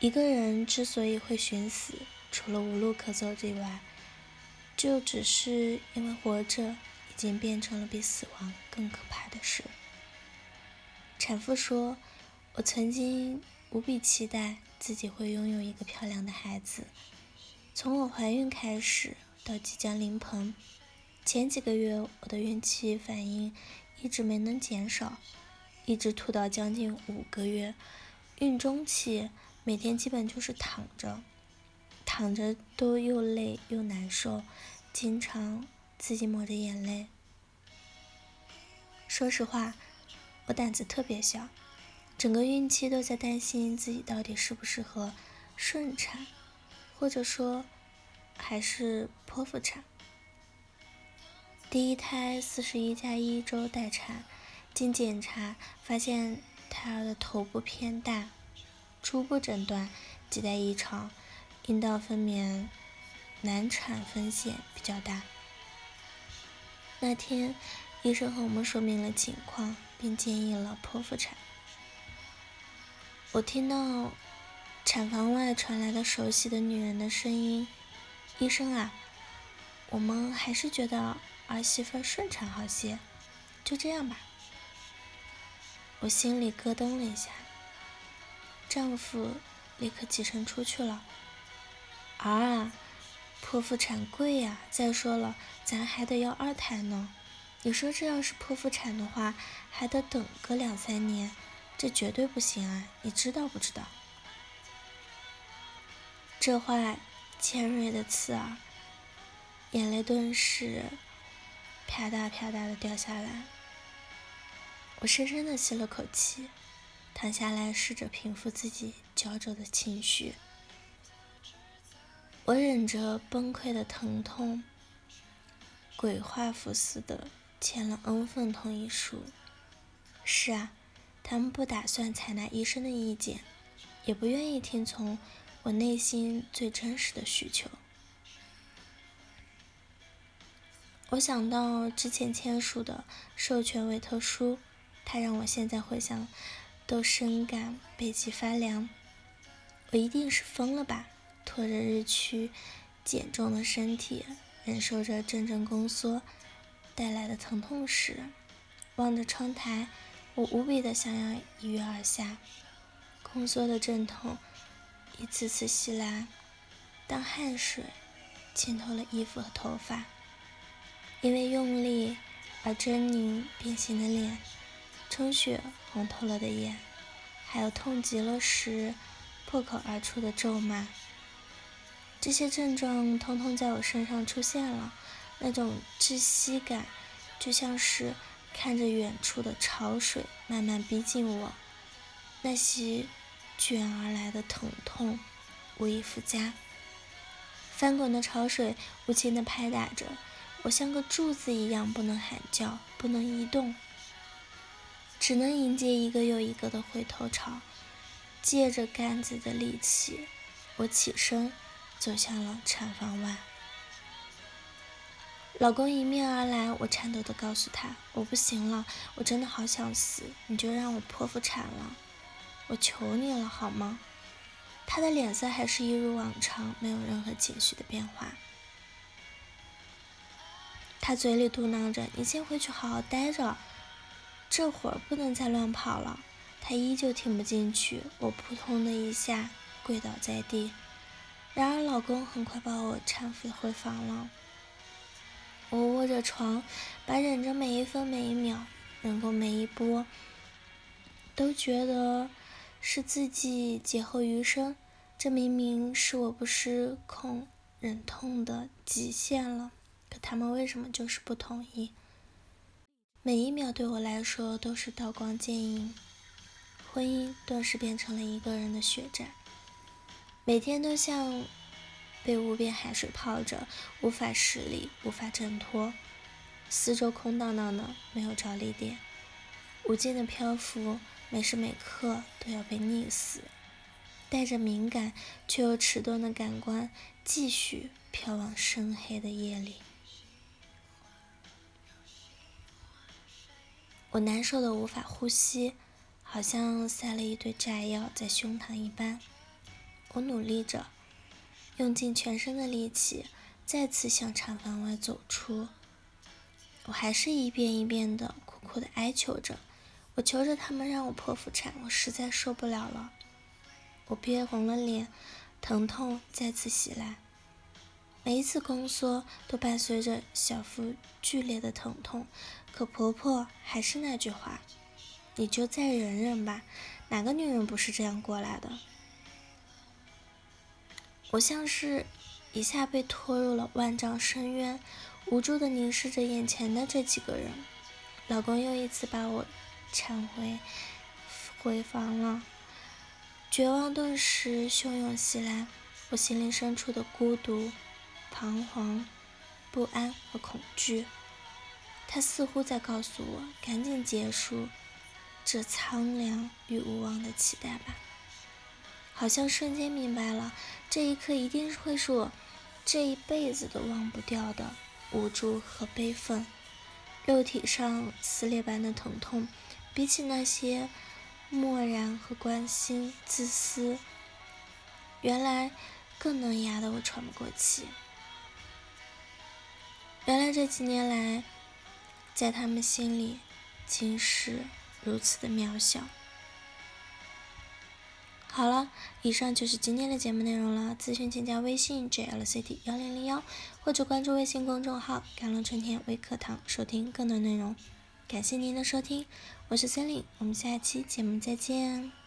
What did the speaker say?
一个人之所以会寻死，除了无路可走之外，就只是因为活着已经变成了比死亡更可怕的事。产妇说：“我曾经无比期待自己会拥有一个漂亮的孩子。从我怀孕开始到即将临盆，前几个月我的孕期反应一直没能减少。”一直吐到将近五个月，孕中期每天基本就是躺着，躺着都又累又难受，经常自己抹着眼泪。说实话，我胆子特别小，整个孕期都在担心自己到底适不适合顺产，或者说还是剖腹产。第一胎四十一加一周待产。经检查发现胎儿的头部偏大，初步诊断脐带异常，阴道分娩难产风险比较大。那天医生和我们说明了情况，并建议了剖腹产。我听到产房外传来的熟悉的女人的声音：“医生啊，我们还是觉得儿媳妇顺产好些，就这样吧。”我心里咯噔了一下，丈夫立刻起身出去了。儿啊，剖腹产贵呀，再说了，咱还得要二胎呢。你说这要是剖腹产的话，还得等个两三年，这绝对不行啊！你知道不知道？这话尖锐的刺耳，眼泪顿时啪嗒啪嗒的掉下来。我深深的吸了口气，躺下来，试着平复自己焦灼的情绪。我忍着崩溃的疼痛，鬼画符似的签了恩份同意书。是啊，他们不打算采纳医生的意见，也不愿意听从我内心最真实的需求。我想到之前签署的授权委托书。他让我现在回想，都深感背脊发凉。我一定是疯了吧？拖着日趋减重的身体，忍受着阵阵宫缩带来的疼痛时，望着窗台，我无比的想要一跃而下。宫缩的阵痛一次次袭来，当汗水浸透了衣服和头发，因为用力而狰狞变形的脸。充血红透了的眼，还有痛极了时破口而出的咒骂，这些症状通通在我身上出现了。那种窒息感，就像是看着远处的潮水慢慢逼近我，那些卷而来的疼痛无以复加。翻滚的潮水无情地拍打着我，像个柱子一样，不能喊叫，不能移动。只能迎接一个又一个的回头潮，借着杆子的力气，我起身走向了产房外。老公迎面而来，我颤抖地告诉他：“我不行了，我真的好想死，你就让我剖腹产了，我求你了，好吗？”他的脸色还是一如往常，没有任何情绪的变化。他嘴里嘟囔着：“你先回去好好待着。”这会儿不能再乱跑了，他依旧听不进去。我扑通的一下跪倒在地。然而老公很快把我搀扶回房了。我握着床，把忍着每一分每一秒，忍过每一波，都觉得是自己劫后余生。这明明是我不失控忍痛的极限了，可他们为什么就是不同意？每一秒对我来说都是刀光剑影，婚姻顿时变成了一个人的血债，每天都像被无边海水泡着，无法施力，无法挣脱，四周空荡荡的，没有着力点，无尽的漂浮，每时每刻都要被溺死，带着敏感却又迟钝的感官，继续飘往深黑的夜里。我难受的无法呼吸，好像塞了一堆炸药在胸膛一般。我努力着，用尽全身的力气，再次向产房外走出。我还是一遍一遍的苦苦的哀求着，我求着他们让我剖腹产，我实在受不了了。我憋红了脸，疼痛再次袭来。每一次宫缩都伴随着小腹剧烈的疼痛，可婆婆还是那句话：“你就再忍忍吧，哪个女人不是这样过来的？”我像是一下被拖入了万丈深渊，无助的凝视着眼前的这几个人。老公又一次把我搀回回房了，绝望顿时汹涌袭来，我心灵深处的孤独。彷徨、不安和恐惧，他似乎在告诉我：赶紧结束这苍凉与无望的期待吧。好像瞬间明白了，这一刻一定会是我这一辈子都忘不掉的无助和悲愤。肉体上撕裂般的疼痛，比起那些漠然和关心、自私，原来更能压得我喘不过气。原来这几年来，在他们心里，竟是如此的渺小。好了，以上就是今天的节目内容了。咨询请加微信 jlct 幺零零幺，或者关注微信公众号“甘露春天微课堂”，收听更多内容。感谢您的收听，我是森林，我们下期节目再见。